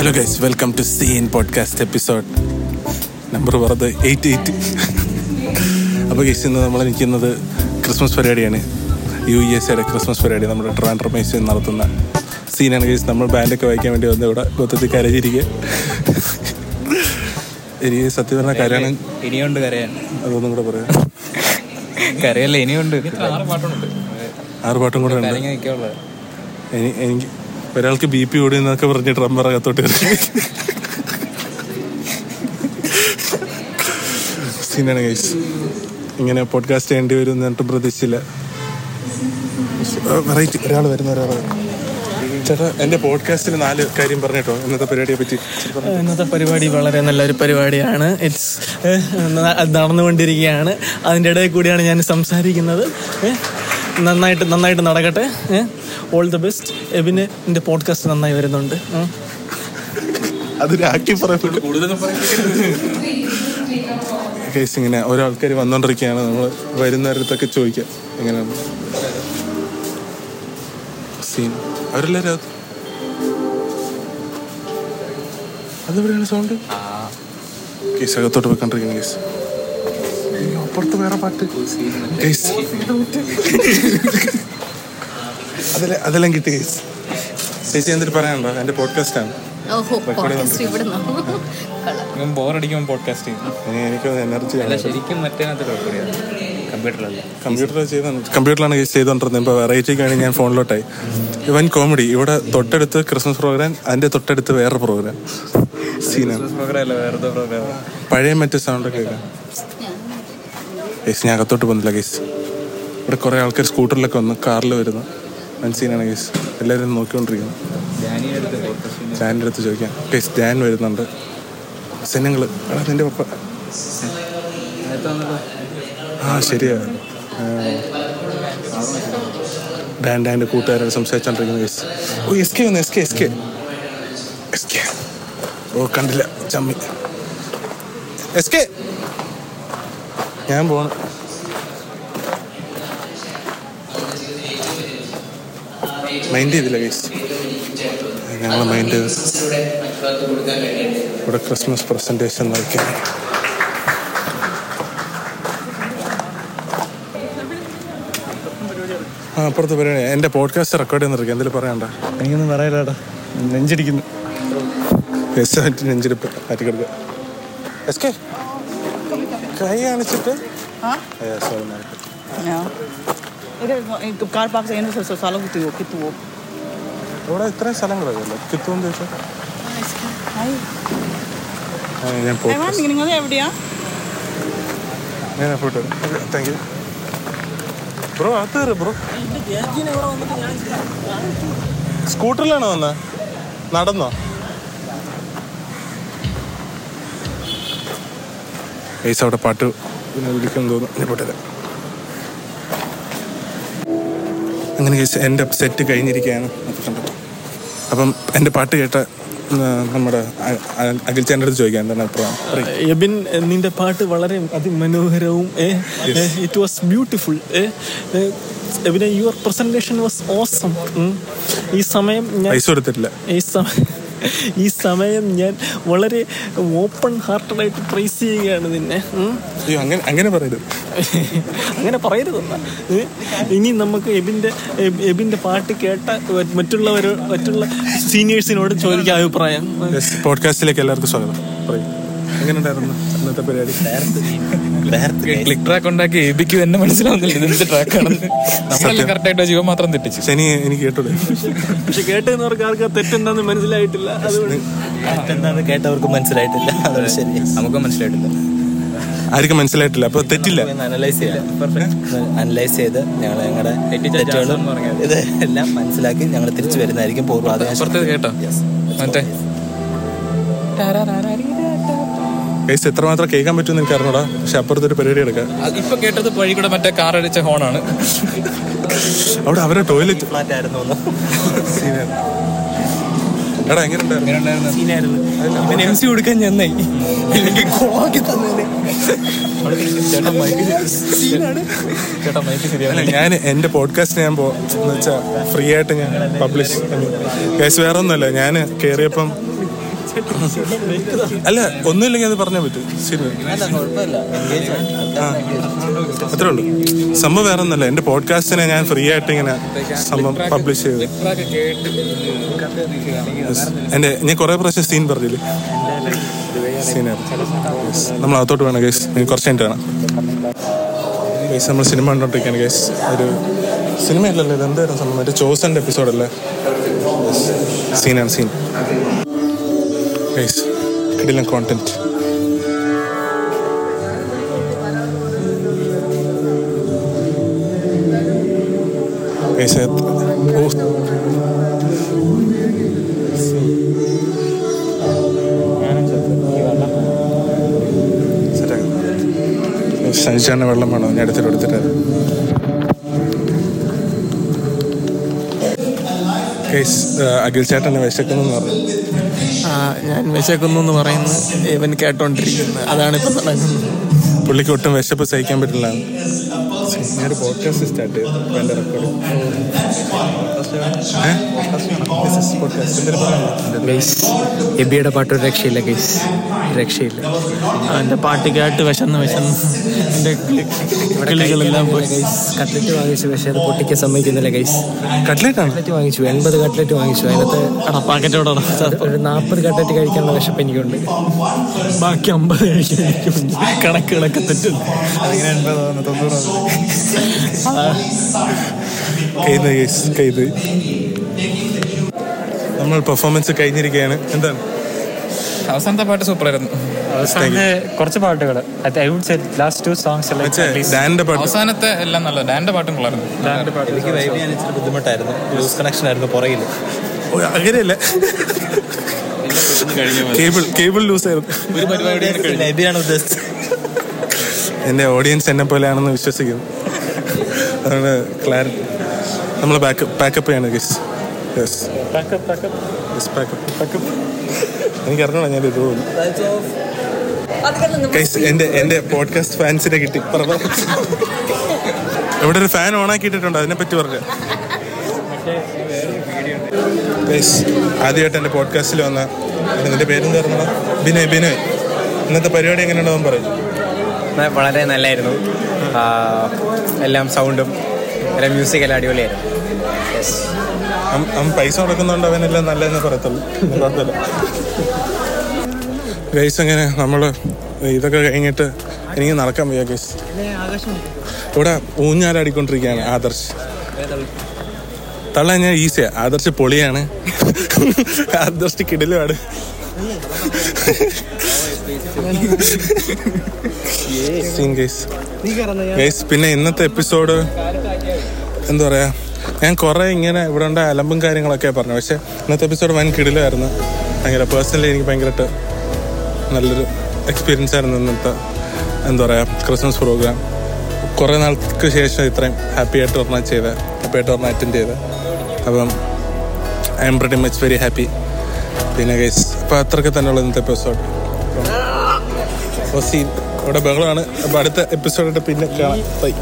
Hello guys welcome to scene podcast episode number പറഞ്ഞത് eight eight അപ്പോൾ guys ഇന്ന് നമ്മൾ നിൽക്കുന്നത് ക്രിസ്മസ് പരിപാടിയാണ്. യു എസ് എയുടെ ക്രിസ്മസ് പരിപാടി നമ്മുടെ ട്രാൻഡർ മേസ് നടത്തുന്ന സീനാണ് ഗൈസ് നമ്മൾ ബാൻഡൊക്കെ വായിക്കാൻ വേണ്ടി വന്ന് ഇവിടെ മൊത്തത്തിൽ കരഞ്ഞിരിക്കുക. എനിക്ക് സത്യം പറഞ്ഞ കരയാണ്. ഇനിയുണ്ട് കരയാൻ അതൊന്നും കൂടെ പറയാം. കരയല്ല ഇനിയുണ്ട്. ആറ് പാട്ടുണ്ട്. ആറ് പാട്ടും കൂടെ ഉണ്ട്. എനിക്ക് ഒരാൾക്ക് ബി പി കൂടി എന്നൊക്കെ പറഞ്ഞ് ഡ്രമ്മർ അകത്തോട്ട് സീനാണ് ഗൈസ് ഇങ്ങനെ പോഡ്കാസ്റ്റ് ചെയ്യേണ്ടി വരും എന്ന് എന്നിട്ടും പ്രതീക്ഷിച്ചില്ല. വെറൈറ്റി ഒരാൾ വരുന്ന ഒരാൾ ചേട്ടാ എന്റെ പോഡ്കാസ്റ്റിൽ നാല് കാര്യം പറഞ്ഞിട്ടോ? ഇന്നത്തെ പരിപാടിയെ പറ്റി. ഇന്നത്തെ പരിപാടി വളരെ നല്ലൊരു പരിപാടിയാണ്. ഇറ്റ്സ് നടന്നുകൊണ്ടിരിക്കുകയാണ്. അതിന്റെ ഇടയിൽ കൂടിയാണ് ഞാൻ സംസാരിക്കുന്നത്. നന്നായിട്ട് നന്നായിട്ട് നടക്കട്ടെ ഓൾ ദ ബെസ്റ്റ് എബിന് എന്റെ പോഡ്കാസ്റ്റ് നന്നായി വരുന്നുണ്ട് പറയപ്പെട്ടു കേസ് ഇങ്ങനെ ഓരോ ആൾക്കാർ വന്നോണ്ടിരിക്കുകയാണ്. നമ്മൾ വരുന്നവരടുത്തൊക്കെ ചോദിക്കാം. എങ്ങനെയാണ് സീൻ അവരെല്ലാവരും അത് അതെവിടെയാണ് സൗണ്ട് കേസ് അകത്തോട്ട് പോയിക്കൊണ്ടിരിക്കുന്നത് കേസ് അപ്പുറത്ത് വേറെ പാട്ട്. അതെല്ലാം അതെല്ലാം കിട്ടി കേസ് ചേച്ചി എന്തിട്ട് പറയാനുണ്ടോ? എന്റെ പോഡ്കാസ്റ്റ് ആണ്. ബോറടിക്കുമ്പോൾ പോഡ്കാസ്റ്റ് ചെയ്യും. എനിക്ക് എനർജി ശരിക്കും കമ്പ്യൂട്ടറിൽ ചെയ്ത കമ്പ്യൂട്ടറിലാണ് ചെയ്തുകൊണ്ടിരുന്നത് ഇപ്പോൾ വെറൈറ്റിക്ക് വേണ്ടി ഞാൻ ഫോണിലോട്ടായി. ഇവൻ കോമഡി ഇവിടെ തൊട്ടടുത്ത് ക്രിസ്മസ് പ്രോഗ്രാം അതിന്റെ തൊട്ടടുത്ത് വേറെ പ്രോഗ്രാം സീനാണ് പഴയ മറ്റേ സൗണ്ടൊക്കെ കേൾക്കാം. കേസ് ഞാൻ അകത്തോട്ട് പോകുന്നില്ല കേസ് ഇവിടെ കുറേ ആൾക്കാർ സ്കൂട്ടറിലൊക്കെ വന്ന് കാറിൽ വരുന്നു. മനസ്സിനാണ് സീനാണ് കേസ് എല്ലാവരും നോക്കിക്കൊണ്ടിരിക്കുന്നു. ഡാനിന്റെ അടുത്ത് ചോദിക്കാം. കേസ് ജാൻ വരുന്നുണ്ട്. സെനങ്ങൾ എടാ നിന്റെ പപ്പ. ആ ശരിയാ. ഡാൻ ഡാന്റെ കൂട്ടുകാരോട് സംസാരിച്ചോണ്ടിരിക്കുന്നു കേസ് ഓ എസ് കെ വന്നു S K S K. S K. ഓ കണ്ടില്ല. ചമ്മി. S K. ഞാൻ പോണ. മൈൻഡ് ചെയ്തില്ല കേസ് ഞങ്ങൾ മൈൻഡ് ഇവിടെ ക്രിസ്മസ് പ്രസന്റേഷൻ നോക്കിയാൽ ആ അപ്പുറത്ത് പരിപാടി. എന്റെ പോഡ്കാസ്റ്റ് റെക്കോർഡ് ചെയ്യുന്നിരിക്കും എന്തെങ്കിലും പറയണ്ട എനിക്കൊന്നും പറയലാടാ നെഞ്ചിടിക്കുന്നു. നെഞ്ചിരിപ്പ് മാറ്റിക്കെടുക്കുക എസ് കെ കൈ കാണിച്ചിട്ട്? toe ook toe. ഇവിടെ ഇത്രയും സ്ഥലങ്ങളൊക്കെ അല്ലേ കിത്തുമെന്ന് ചോദിച്ചാൽ നിങ്ങൾ എവിടെയാ? ഞാൻ ഫോട്ടോ താങ്ക് യു ബ്രോ അത് കയറി ബ്രോ സ്കൂട്ടറിലാണോ വന്നത് നടന്നോ? ഏസ് അവിടെ പാട്ട് പിന്നെ വിളിക്കാൻ തോന്നുന്നു പെട്ടത് അങ്ങനെ കേസ് എന്റെ സെറ്റ് കഴിഞ്ഞിരിക്കുകയാണ് കണ്ടപ്പോൾ അപ്പം എന്റെ പാട്ട് കേട്ട നമ്മുടെ അഖിൽ ചേട്ടന്റെ അടുത്ത് ചോദിക്കാം എന്താണ് അഭിപ്രായം? എബിൻ നിന്റെ പാട്ട് വളരെ അതിമനോഹരവും ഇറ്റ് വാസ് ബ്യൂട്ടിഫുൾ എബിനെ യുവർ പ്രസന്റേഷൻ വാസ് ഓസം ഈ സമയം ഞാൻ പൈസ കൊടുത്തിട്ടില്ല. ഈ സമയം ഈ സമയം ഞാൻ വളരെ ഓപ്പൺ ഹാർട്ടഡായിട്ട് പ്രൈസ് ചെയ്യുകയാണ് നിന്നെ. അങ്ങനെ അങ്ങനെ പറയരുത്. അങ്ങനെ പറയരുതെന്ന. ഇനി നമുക്ക് എബിന്റെ എബിന്റെ പാട്ട് കേട്ട മറ്റുള്ളവർ മറ്റുള്ള സീനിയേഴ്സിനോട് ചോദിക്കാം അഭിപ്രായം. പോഡ്കാസ്റ്റിലേക്ക് എല്ലാവർക്കും സ്വാഗതം. പറയും. എങ്ങനെ ഉണ്ടായിരുന്നു ഇന്നത്തെ പരിപാടി? ക്ലിക്ക് ട്രാക്ക് ഉണ്ടാക്കി എബിക്ക് തന്നെ മനസ്സിലാവുന്നില്ല. ഇത് എന്ത് ട്രാക്കാണെന്ന് നമ്മളെല്ലാം കറക്റ്റ് ആയിട്ട് ജീവൻ മാത്രം തെറ്റിച്ചു. ശനി എനിക്ക് കേട്ടോ പക്ഷെ കേട്ടവർക്ക് ആർക്ക് തെറ്റെന്താന്ന് മനസ്സിലായിട്ടില്ല. അതുകൊണ്ട് എന്താന്ന് കേട്ടവർക്ക് മനസ്സിലായിട്ടില്ല. അതാണ് ശരി. നമുക്ക് മനസ്സിലായിട്ടില്ല. ആർക്കും മനസ്സിലായിട്ടില്ല. അപ്പൊ തെറ്റില്ല. അനലൈസ് അനലൈസ് ചെയ്ത് ഞങ്ങൾ ഞങ്ങളുടെ തെറ്റുകളും ഇതെല്ലാം ഇത് എല്ലാം മനസ്സിലാക്കി ഞങ്ങൾ തിരിച്ചു വരുന്നതായിരിക്കും പൂർവാധികം കേട്ടോ. മറ്റേ. കേസ് എത്രമാത്രം കേൾക്കാൻ പറ്റുമെന്ന് എനിക്ക് അറിഞ്ഞൂടാ. പക്ഷെ അപ്പുറത്തൊരു പരിപാടി എടുക്കാം. ഇപ്പൊ കേട്ടത് വഴി കൂടെ മറ്റേ കാർ അടിച്ച ഹോണാണ് അവിടെ അവരുടെ ടോയ്ലറ്റ് ഫ്ലാറ്റ് ആയിരുന്നു. എടാ എങ്ങനെ ഉണ്ടായിരുന്നു ഇവൻ എം സി കൊടുക്കാൻ ഇല്ലെങ്കിൽ തന്നെ അല്ല ഞാൻ എന്റെ പോഡ്കാസ്റ്റ് ഞാൻ പോ എന്ന് വെച്ചാൽ ഫ്രീ ആയിട്ട് ഞാൻ പബ്ലിഷ് കേസ് വേറെ ഒന്നുമല്ല ഞാൻ കയറിയപ്പം അല്ല ഒന്നുമില്ലെങ്കിൽ അത് പറഞ്ഞാൽ പറ്റും. അത്രേ ഉള്ളൂ. സംഭവം വേറെ ഒന്നല്ല എന്റെ പോഡ്കാസ്റ്റിനെ ഞാൻ ഫ്രീ ആയിട്ട് ഇങ്ങനെ സംഭവം പബ്ലിഷ് ചെയ്തു. എന്റെ ഞാൻ കുറേ പ്രാവശ്യം സീൻ പറഞ്ഞില്ലേ? സീനാണ് നമ്മൾ അകത്തോട്ട് വേണം ഗേസ് കുറച്ച് കഴിഞ്ഞിട്ട് വേണം. ഗേസ് നമ്മൾ സിനിമ കണ്ടോണ്ടിരിക്കുകയാണ് ഗൈസ് ഒരു സിനിമയല്ലല്ലോ ഇത് എന്തായിരുന്നു സംഭവം? മറ്റേ ചോസന്റെ എപ്പിസോഡല്ലേ സീനാണ് സീൻ ഗേസ് കിടിലം കോണ്ടന്റ് സഞ്ചാരണ വെള്ളം വേണോ ഞാൻ എടുത്തിട്ട് എടുത്തിട്ട് കേസ് അഖിൽ ചേട്ടനെ വിശക്കുന്നു പറഞ്ഞു. ഞാൻ വിശക്കുന്നു എന്ന് പറയുന്നു ഇവൻ കേട്ടോണ്ടിരിക്കുന്നത്. അതാണ് ഇപ്പൊ നടക്കുന്നത്. പുള്ളിക്ക് ഒട്ടും വിശപ്പ് സഹിക്കാൻ പറ്റില്ല. ഞാനൊരു പോഡ്കാസ്റ്റ് സ്റ്റാർട്ട് ചെയ്തു എന്റെ റെക്കോർഡ് എബിയുടെ പാട്ട് ഒരു രക്ഷയില്ല ഗൈസ് രക്ഷയില്ല. അവന്റെ പാട്ട് കേട്ട് വിശന്ന് വിശന്ന് എന്റെ കിളികളെല്ലാം പോയി. കട്ട്ലറ്റ് വാങ്ങിച്ചു പക്ഷേ അത് പൊട്ടിക്കാൻ സമ്മതിക്കുന്നില്ല ഗൈസ് കട്ട്ലെറ്റ് ആണ് കട്ട്ലറ്റ് വാങ്ങിച്ചു എൺപത് കട്ട്ലറ്റ് വാങ്ങിച്ചു. അതിനകത്ത് പാക്കറ്റോടെ ഒരു നാൽപ്പത് കട്ട്ലറ്റ് കഴിക്കാനുള്ള വിശപ്പ് എനിക്കുണ്ട്. ബാക്കി അമ്പത് കഴിക്കും കണക്ക് കണക്ക് തെറ്റും കൈത് കേസ് കൈത് നമ്മൾ പെർഫോമൻസ് കഴിഞ്ഞിരിക്കുകയാണ്. എന്താണ്? അവസാനത്തെ പാട്ട് സൂപ്പർ ആയിരുന്നു അവസാനത്തെ കുറച്ച് പാട്ടുകൾ. I would say last two songs അവസാനത്തെ എല്ലാം നല്ല ഡാന്റെ പാട്ടും കൊള്ളായിരുന്നു. എനിക്ക് വൈബ് ചെയ്യാൻ ഇച്ചിരി ബുദ്ധിമുട്ടായിരുന്നു. ലൂസ് കണക്ഷൻ ആയിരുന്നു പുറകിൽ അങ്ങനെയല്ല? കേബിൾ കേബിൾ ലൂസ് ആയിരുന്നു. ഒരു ഉദ്ദേശിച്ചത് എന്റെ ഓഡിയൻസ് എന്നെ പോലെയാണെന്ന് വിശ്വസിക്കുന്നു. അതുകൊണ്ട് ക്ലാരിറ്റി നമ്മൾ ബാക്കപ്പ് ബാക്കപ്പ് ചെയ്യാണ് ഗസ് യെസ് യെസ് ബാക്കപ്പ് എനിക്ക് അറിഞ്ഞോളാം ഞാൻ ഇത് ഗൈസ് എന്റെ എന്റെ പോഡ്കാസ്റ്റ് ഫാൻസിനെ കിട്ടി. ഇവിടെ ഒരു ഫാൻ ഓൺ ആക്കിയിട്ടുണ്ട് അതിനെ പറ്റി പറഞ്ഞു. ഗൈസ് ആദ്യമായിട്ട് എന്റെ പോഡ്കാസ്റ്റിൽ വന്ന നിന്റെ പേരെന്തായിരുന്നു ബിനോയ് ബിനോയ്. ഇന്നത്തെ പരിപാടി എങ്ങനെയുണ്ടാവും പറയും. വളരെ നല്ലായിരുന്നു. എല്ലാം സൗണ്ടും എല്ലാം മ്യൂസിക് എല്ലാം അടിപൊളിയായിരുന്നു. പൈസ കൊടുക്കുന്നുണ്ട് അവനെല്ലാം നല്ലതെന്ന് പറയത്തുള്ളൂ. ഗൈസ് എങ്ങനെ നമ്മൾ ഇതൊക്കെ കഴിഞ്ഞിട്ട് എനിക്ക് നടക്കാൻ വയ്യ ഗൈസ് ഇവിടെ ഊഞ്ഞാലാടിക്കൊണ്ടിരിക്കുകയാണ് ആദർശ്. തള്ള ഞാൻ ആദർശ് പൊളിയാണ്. ആദർശ് കിടിലുമാണ്. സീൻ പിന്നെ ഇന്നത്തെ എപ്പിസോഡ് എന്താ പറയാ? ഞാൻ കുറെ ഇങ്ങനെ ഇവിടെ ഉണ്ട് അലമ്പും കാര്യങ്ങളൊക്കെ പറഞ്ഞു പക്ഷെ ഇന്നത്തെ എപ്പിസോഡ് വൻ കിടിലായിരുന്നു. ഭയങ്കര പേഴ്സണലി എനിക്ക് ഭയങ്കരമായിട്ട് നല്ലൊരു എക്സ്പീരിയൻസ് ആയിരുന്നു ഇന്നത്തെ എന്താ പറയാ ക്രിസ്മസ് പ്രോഗ്രാം കുറേ നാൾക്ക് ശേഷം ഇത്രയും ഹാപ്പി ആയിട്ട് ഒരെണ്ണം ചെയ്ത് ഹാപ്പി ആയിട്ട് ഒരെണ്ണം അറ്റൻഡ് ചെയ്ത്. അപ്പം I am pretty much very happy പിന്നെ ഗൈസ് അപ്പം അത്രയ്ക്ക് തന്നെയുള്ള ഇന്നത്തെ എപ്പിസോഡ് ഇവിടെ ബഹളമാണ്. അപ്പോൾ അടുത്ത എപ്പിസോഡായിട്ട് പിന്നെ കാണാം. ബൈ